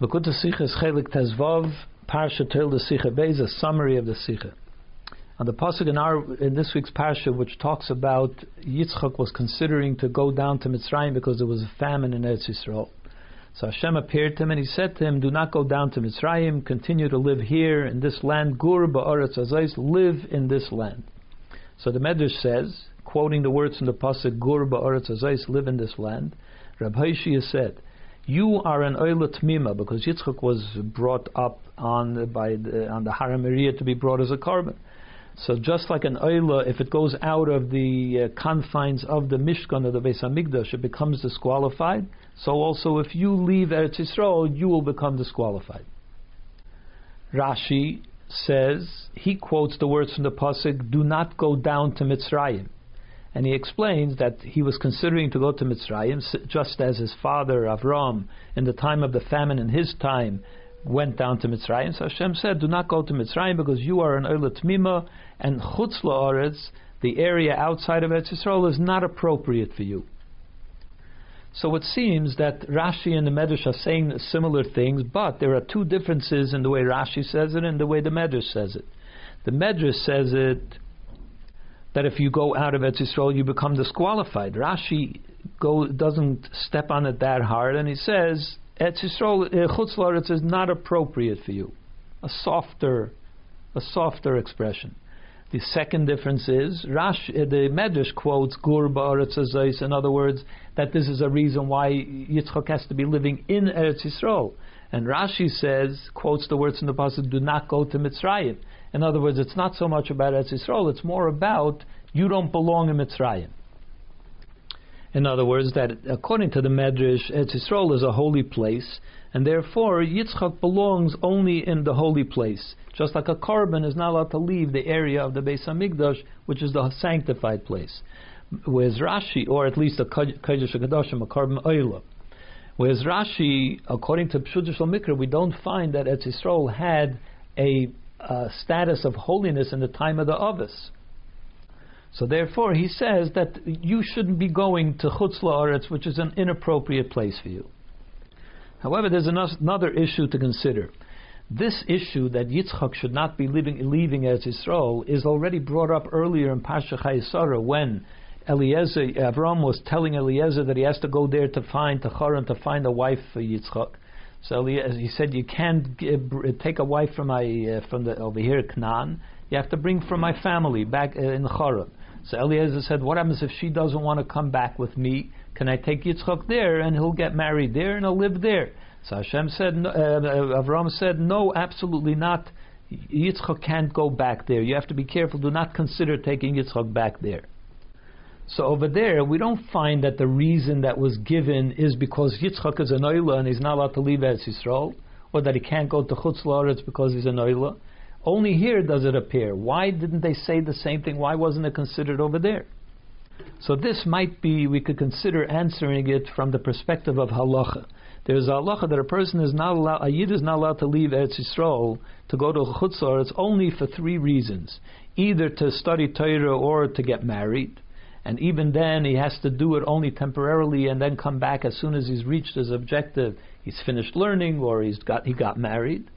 Likkutei Sichos is Chelik Tezvav, Parsha Toldos Sikha Beis, a summary of the Sikha. And the pasuk in our in this week's parsha, which talks about Yitzchak was considering to go down to Mitzrayim because there was a famine in Eretz Yisrael. So Hashem appeared to him and he said to him, "Do not go down to Mitzrayim. Continue to live here in this land. Gur ba'aretz azais. Live in this land." So the Medrash says, quoting the words from the pasuk, "Gur ba'aretz azais. Live in this land." Rabbi Hoshia said you are an oila tmima because Yitzchak was brought up on by the, on the Haram to be brought as a korban. So just like an oila, if it goes out of the uh, confines of the Mishkan of the Beis Hamikdash, it becomes disqualified. So also, if you leave Eretz Yisrael, you will become disqualified. Rashi says he quotes the words from the pasuk, "Do not go down to Mitzrayim." And he explains that he was considering to go to Mitzrayim, just as his father Avram, in the time of the famine in his time, went down to Mitzrayim. So Hashem said, Do not go to Mitzrayim because you are an Oila Tmima, and Chutz La'aretz, the area outside of Eretz Yisrael, is not appropriate for you. So it seems that Rashi and the Medrash are saying similar things, but there are two differences in the way Rashi says it and the way the Medrash says it. The Medrash says it that if you go out of Eretz Yisrael, you become disqualified. Rashi go, doesn't step on it that hard, and he says Eretz Yisrael, uh, Chutz La'aretz is not appropriate for you. A softer, a softer expression. The second difference is Rash, uh, the Medrash quotes Gur Azais. In other words, that this is a reason why Yitzchak has to be living in Eretz Yisrael. And Rashi says, quotes the words in the passage, "Do not go to Mitzrayim." In other words, it's not so much about Eretz Yisrael, it's more about you don't belong in Mitzrayim. In other words, that according to the Medrash, Eretz Yisrael is a holy place, and therefore Yitzchak belongs only in the holy place. Just like a korban is not allowed to leave the area of the Beis Hamikdash, which is the sanctified place. Whereas Rashi, or at least a Kodesh HaKadoshim, a korban oila. Whereas Rashi, according to Pshuto shel Mikra, we don't find that Eretz Yisrael had a uh, status of holiness in the time of the Avis. So therefore, he says that you shouldn't be going to Chutz La'aretz, which is an inappropriate place for you. However, there's another issue to consider. This issue that Yitzchak should not be leaving, leaving Eretz Yisrael is already brought up earlier in Pasha Chayei Sarah when Eliezer, Avram was telling Eliezer that he has to go there to find Tacharan to find a wife for Yitzchak. So he said, "You can't give, take a wife from my uh, from the over here Canaan. You have to bring from my family back uh, in Haran." So Eliezer said, "What happens if she doesn't want to come back with me? Can I take Yitzchak there and he'll get married there and he'll live there?" So Hashem said, uh, Avram said, "No, absolutely not. Yitzchak can't go back there. You have to be careful. Do not consider taking Yitzchak back there." So over there, we don't find that the reason that was given is because Yitzchak is an oila and he's not allowed to leave Eretz Yisrael, or that he can't go to Chutz La'aretz because he's an oila. Only here does it appear. Why didn't they say the same thing? Why wasn't it considered over there? So this might be, we could consider answering it from the perspective of halacha. There's a halacha that a person is not allowed, a yid is not allowed to leave Eretz Yisrael to go to Chutz La'aretz only for three reasons. Either to study Torah or to get married and even then, he has to do it only temporarily and then come back as soon as he's reached his objective. He's finished learning or he's got, he got married.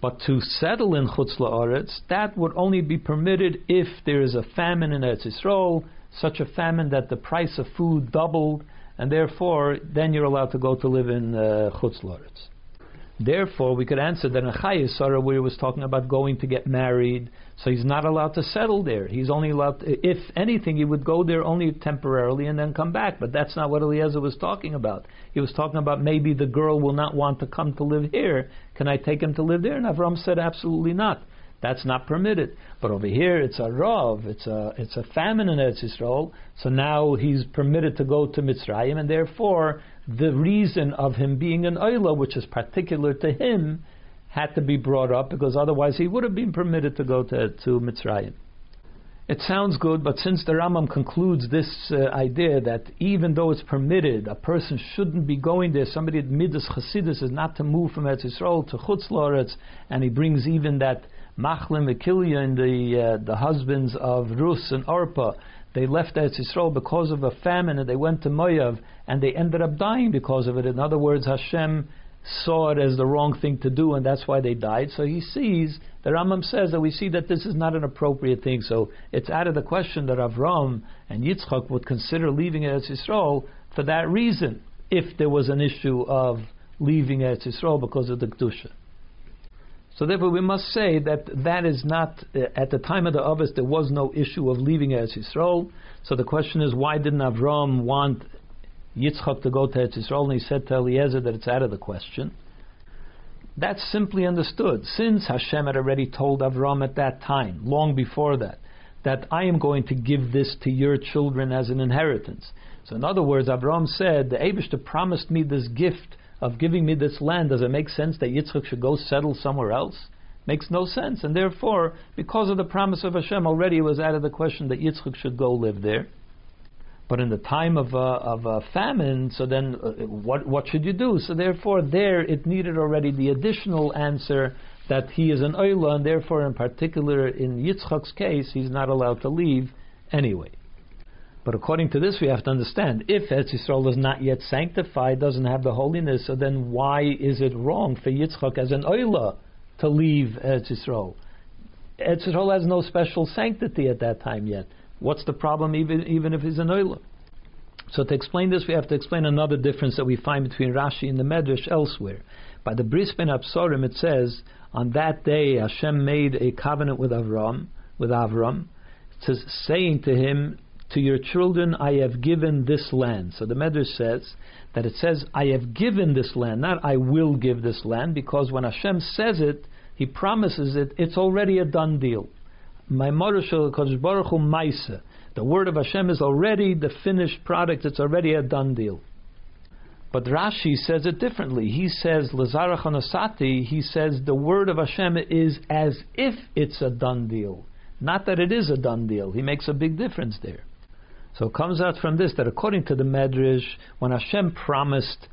But to settle in Chutz La'aretz, that would only be permitted if there is a famine in Eretz Yisrael, such a famine that the price of food doubled, and therefore then you're allowed to go to live in uh, Chutz La'aretz. Therefore, we could answer that in Chayei Sarah, where he was talking about going to get married, so he's not allowed to settle there. He's only allowed, to, if anything, he would go there only temporarily and then come back. But that's not what Eliezer was talking about. He was talking about maybe the girl will not want to come to live here. Can I take him to live there? And Avram said, absolutely not. That's not permitted. But over here, it's a rov, it's a it's a famine in Eretz Yisrael. So now he's permitted to go to Mitzrayim, and therefore the reason of him being an oila, which is particular to him, had to be brought up because otherwise he would have been permitted to go to, to Mitzrayim. It sounds good, but since the Rambam concludes this uh, idea that even though it's permitted, a person shouldn't be going there. Somebody at Midas Chasidus is not to move from Eretz Yisrael to Chutz La'aretz, and he brings even that Machlon v'Chilyon in the uh, the husbands of Rus and Orpah. They left Eretz Yisrael because of a famine, and they went to Moav, and they ended up dying because of it. In other words, Hashem saw it as the wrong thing to do, and that's why they died. So he sees, the Rambam says that we see that this is not an appropriate thing. So it's out of the question that Avram and Yitzchak would consider leaving Eretz Yisrael for that reason, if there was an issue of leaving Eretz Yisrael because of the Kedusha. So therefore, we must say that that is not uh, at the time of the Avis. There was no issue of leaving Eretz Yisrael. So the question is, why didn't Avram want Yitzchak to go to Eretz Yisrael? And he said to Eliezer that it's out of the question. That's simply understood. Since Hashem had already told Avram at that time, long before that, that I am going to give this to your children as an inheritance. So in other words, Avram said, the Aibershter promised me this gift of giving me this land, does it make sense that Yitzchak should go settle somewhere else? Makes no sense. And therefore, because of the promise of Hashem, already it was out of the question that Yitzchak should go live there. But in the time of a, of a famine, so then uh, what, what should you do? So therefore, there it needed already the additional answer that he is an oila, and therefore, in particular, in Yitzchak's case, he's not allowed to leave anyway. But according to this, we have to understand if Eretz Yisrael is not yet sanctified, doesn't have the holiness, so then why is it wrong for Yitzchak as an oila to leave Eretz Yisrael? Eretz Yisrael has no special sanctity at that time yet. What's the problem, even even if he's an oila? So to explain this, we have to explain another difference that we find between Rashi and the Medrash elsewhere. By the Bris Bein Habsorim, it says, on that day Hashem made a covenant with Avram, with Avram, says, saying to him, to your children I have given this land. So the Medrash says that it says, I have given this land, not I will give this land, because when Hashem says it, He promises it, it's already a done deal. My The word of Hashem is already the finished product, it's already a done deal. But Rashi says it differently. He says, L'zaracha nasati, he says the word of Hashem is as if it's a done deal. Not that it is a done deal. He makes a big difference there. So it comes out from this that according to the Medrash, when Hashem promised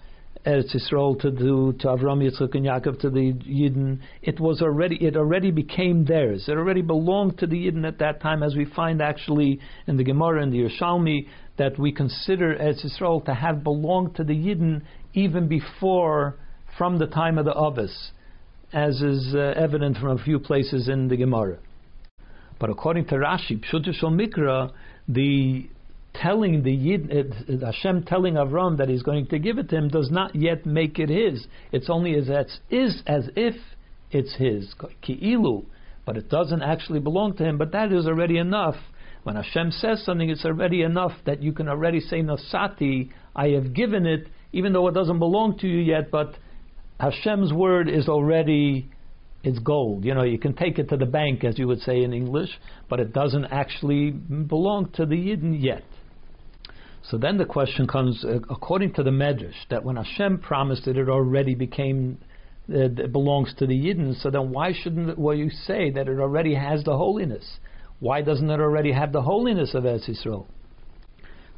Eretz Yisrael to do to Avram Yitzchak and Yaakov to the Yidden, it was already it already became theirs. It already belonged to the Yidden at that time, as we find actually in the Gemara and the Yerushalmi that we consider Eretz Yisrael to have belonged to the Yidden even before from the time of the Avis, as is uh, evident from a few places in the Gemara. But according to Rashi, Pshuto shel Mikra, the telling the Yid, uh, Hashem telling Avram that He's going to give it to him does not yet make it his. It's only as is as if it's his ki'ilu, but it doesn't actually belong to him. But that is already enough. When Hashem says something, it's already enough that you can already say nasati. I have given it, even though it doesn't belong to you yet. But Hashem's word is already it's gold. You know, you can take it to the bank, as you would say in English, but it doesn't actually belong to the Yidden yet. So then the question comes, uh, according to the Medrash, that when Hashem promised it, it already became, uh, it belongs to the Yidden. So then why shouldn't well you say that it already has the holiness? Why doesn't it already have the holiness of Eretz Yisrael?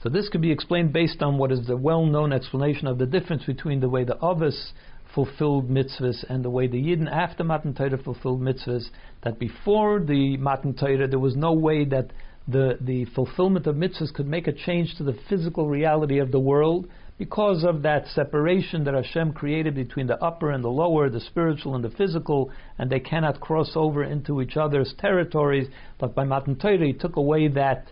So this could be explained based on what is the well-known explanation of the difference between the way the Avis fulfilled mitzvahs and the way the Yidden after Matan Torah fulfilled mitzvahs. That before the Matan Torah there was no way that the, the fulfillment of mitzvahs could make a change to the physical reality of the world because of that separation that Hashem created between the upper and the lower, the spiritual and the physical, and they cannot cross over into each other's territories. But by Matan Torah, He took away that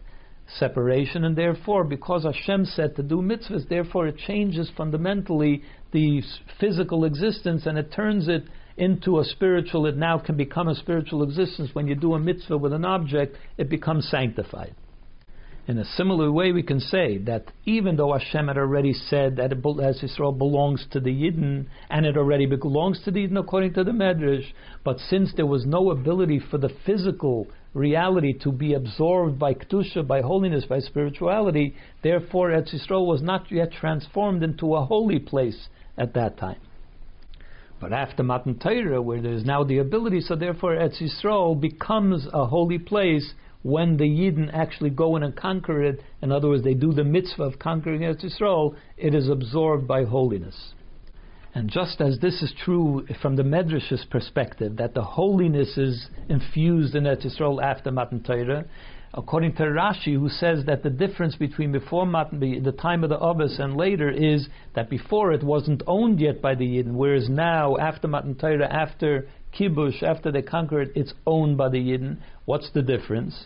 separation, and therefore, because Hashem said to do mitzvahs, therefore it changes fundamentally the physical existence and it turns it into a spiritual, it now can become a spiritual existence. When you do a mitzvah with an object, it becomes sanctified. In a similar way, we can say that even though Hashem had already said that it, as Israel belongs to the Yidden, and it already belongs to the Yidden according to the Medrash, but since there was no ability for the physical reality to be absorbed by Kedusha, by holiness, by spirituality, therefore Eretz Yisrael was not yet transformed into a holy place at that time. But after Matan Torah, where there is now the ability, so therefore Eretz Yisrael becomes a holy place when the Yidden actually go in and conquer it. In other words, they do the mitzvah of conquering Eretz Yisrael, it is absorbed by holiness. And just as this is true from the Medrash's perspective, that the holiness is infused in Eretz Yisrael after Matan Torah, according to Rashi, who says that the difference between before Matan, the time of the Abbas and later is that before it wasn't owned yet by the Yidden, whereas now, after Matan Torah, after Kibush, after they conquer it, it's owned by the Yidden. What's the difference?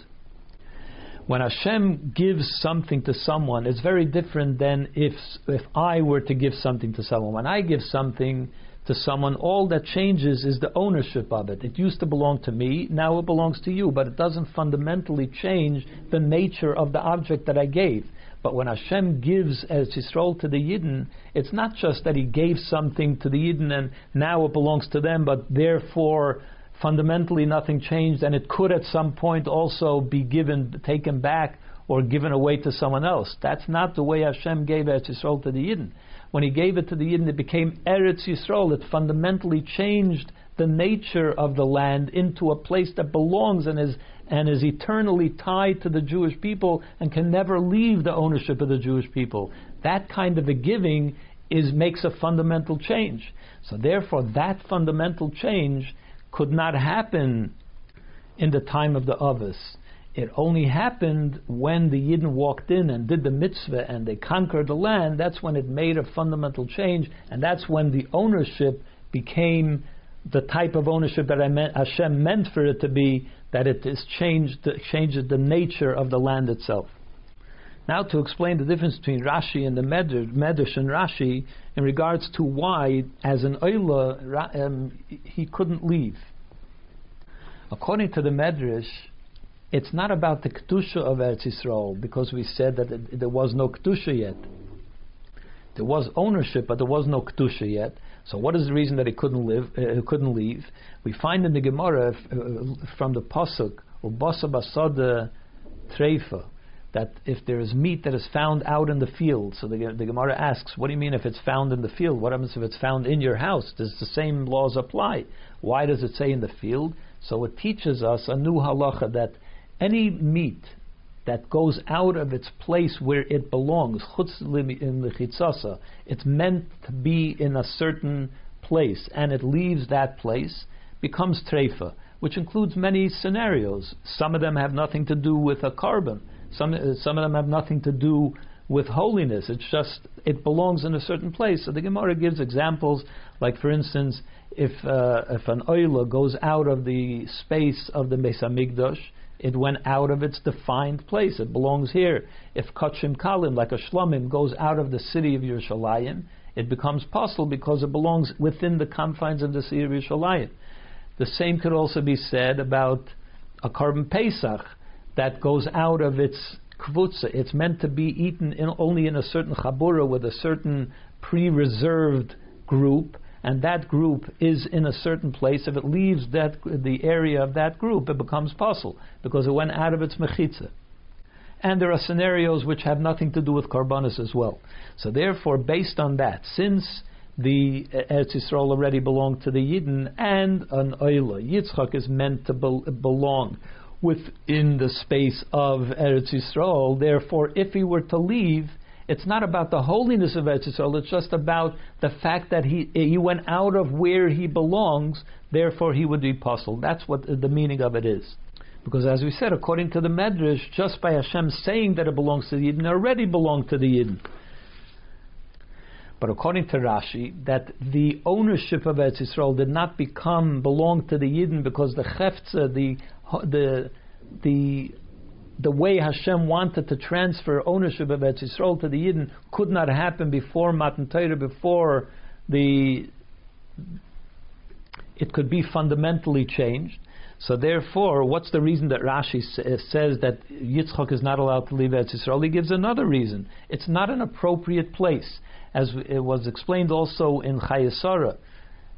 When Hashem gives something to someone, it's very different than if if I were to give something to someone. When I give something, to someone, all that changes is the ownership of it. It used to belong to me, now it belongs to you, but it doesn't fundamentally change the nature of the object that I gave. But when Hashem gives as Yisrael to the Yidden, it's not just that He gave something to the Yidden and now it belongs to them, but therefore fundamentally nothing changed, and it could at some point also be given, taken back, or given away to someone else. That's not the way Hashem gave as Yisrael to the Yidden when he gave it to the Yidden, it became Eretz Yisrael. It fundamentally changed the nature of the land into a place that belongs and is and is eternally tied to the Jewish people and can never leave the ownership of the Jewish people. That kind of a giving is makes a fundamental change. So therefore, that fundamental change could not happen in the time of the Avis. It only happened when the Yidden walked in and did the mitzvah and they conquered the land. That's when it made a fundamental change, and that's when the ownership became the type of ownership that I meant, Hashem meant for it to be. That it is changed, changes the nature of the land itself. Now, to explain the difference between Rashi and the Medrash and Rashi in regards to why, as an Oila, um, he couldn't leave. According to the Medrash, it's not about the kedusha of Eretz Yisrael because we said that it, there was no kedusha yet. There was ownership, but there was no kedusha yet. So, what is the reason that he couldn't live? Uh, couldn't leave? We find in the Gemara uh, from the pasuk u'vasar basadeh treifa that if there is meat that is found out in the field, so the, the Gemara asks, what do you mean if it's found in the field? What happens if it's found in your house? Does the same laws apply? Why does it say in the field? So it teaches us a new halacha that any meat that goes out of its place where it belongs, chutz in the it's meant to be in a certain place, and it leaves that place, becomes treifa, which includes many scenarios. Some of them have nothing to do with a korban. Some, some of them have nothing to do with holiness. It's just it belongs in a certain place. So the Gemara gives examples, like for instance, if uh, if an oila goes out of the space of the Mesa Migdosh, it went out of its defined place. It belongs here. If Kodshim Kalim, like a Shlomim, goes out of the city of Yerushalayim, it becomes possible because it belongs within the confines of the city of Yerushalayim. The same could also be said about a korban Pesach that goes out of its kvutza. It's meant to be eaten in, only in a certain chabura with a certain pre-reserved group, and that group is in a certain place, if it leaves that the area of that group, it becomes puzzle because it went out of its mechitza. And there are scenarios which have nothing to do with karbanis as well. So therefore, based on that, since the uh, Eretz Yisrael already belonged to the Yidden and an Oila, Yitzchak is meant to be- belong within the space of Eretz Yisrael. Therefore, if he were to leave, it's not about the holiness of Eretz Yisrael. It's just about the fact that he he went out of where he belongs. Therefore, he would be puzzled. That's what the meaning of it is. Because as we said, according to the Medrash, just by Hashem saying that it belongs to the Yidden, already belonged to the Yidden. But according to Rashi, that the ownership of Eretz Yisrael did not become belong to the Yidden because the cheftza, uh, the the the the way Hashem wanted to transfer ownership of Eretz Yisrael to the Yidden could not happen before Matan Torah, before the it could be fundamentally changed. So therefore, what's the reason that Rashi uh, says that Yitzchak is not allowed to leave Eretz Yisrael? He gives another reason. It's not an appropriate place, as it was explained also in Chayei Sarah.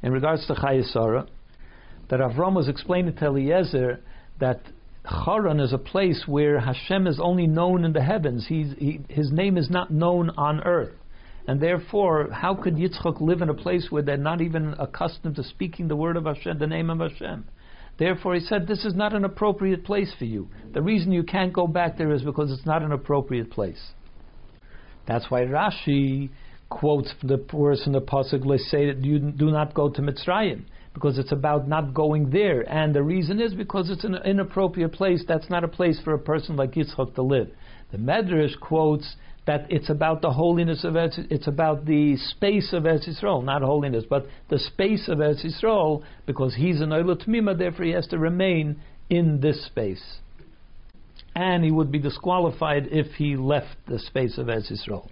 In regards to Chayei Sarah, that Avram was explaining to Eliezer that Charan is a place where Hashem is only known in the heavens. He, his name is not known on earth. And therefore, how could Yitzchak live in a place where they're not even accustomed to speaking the word of Hashem, the name of Hashem? Therefore, he said, This is not an appropriate place for you. The reason you can't go back there is because it's not an appropriate place. That's why Rashi quotes the verse in the Pasuk, say that you do not go to Mitzrayim because it's about not going there. And the reason is because it's an inappropriate place. That's not a place for a person like Yitzchak to live. The Medrash quotes that it's about the holiness of Eretz, it's about the space of Eretz Yisrael, not holiness, but the space of Eretz Yisrael, because he's an Oila Tmima, therefore he has to remain in this space. And he would be disqualified if he left the space of Eretz Yisrael.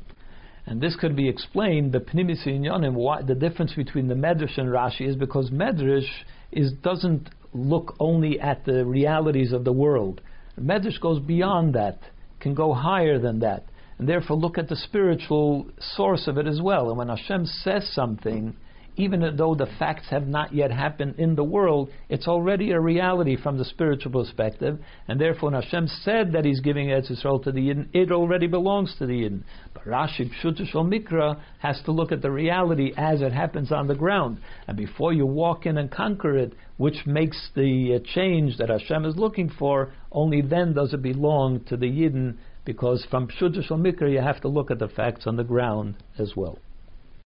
And this could be explained, the Pnimis why the difference between the Medrash and Rashi is because Medrash is, doesn't look only at the realities of the world. Medrash goes beyond that, can go higher than that, and therefore look at the spiritual source of it as well. And when Hashem says something, even though the facts have not yet happened in the world, it's already a reality from the spiritual perspective, and therefore when Hashem said that He's giving Eretz Yisrael to the Yidden, it already belongs to the Yidden. But Rashi Pshuto shel Mikra has to look at the reality as it happens on the ground, and before you walk in and conquer it, which makes the uh, change that Hashem is looking for, only then does it belong to the Yidden, because from Pshuto shel Mikra you have to look at the facts on the ground as well.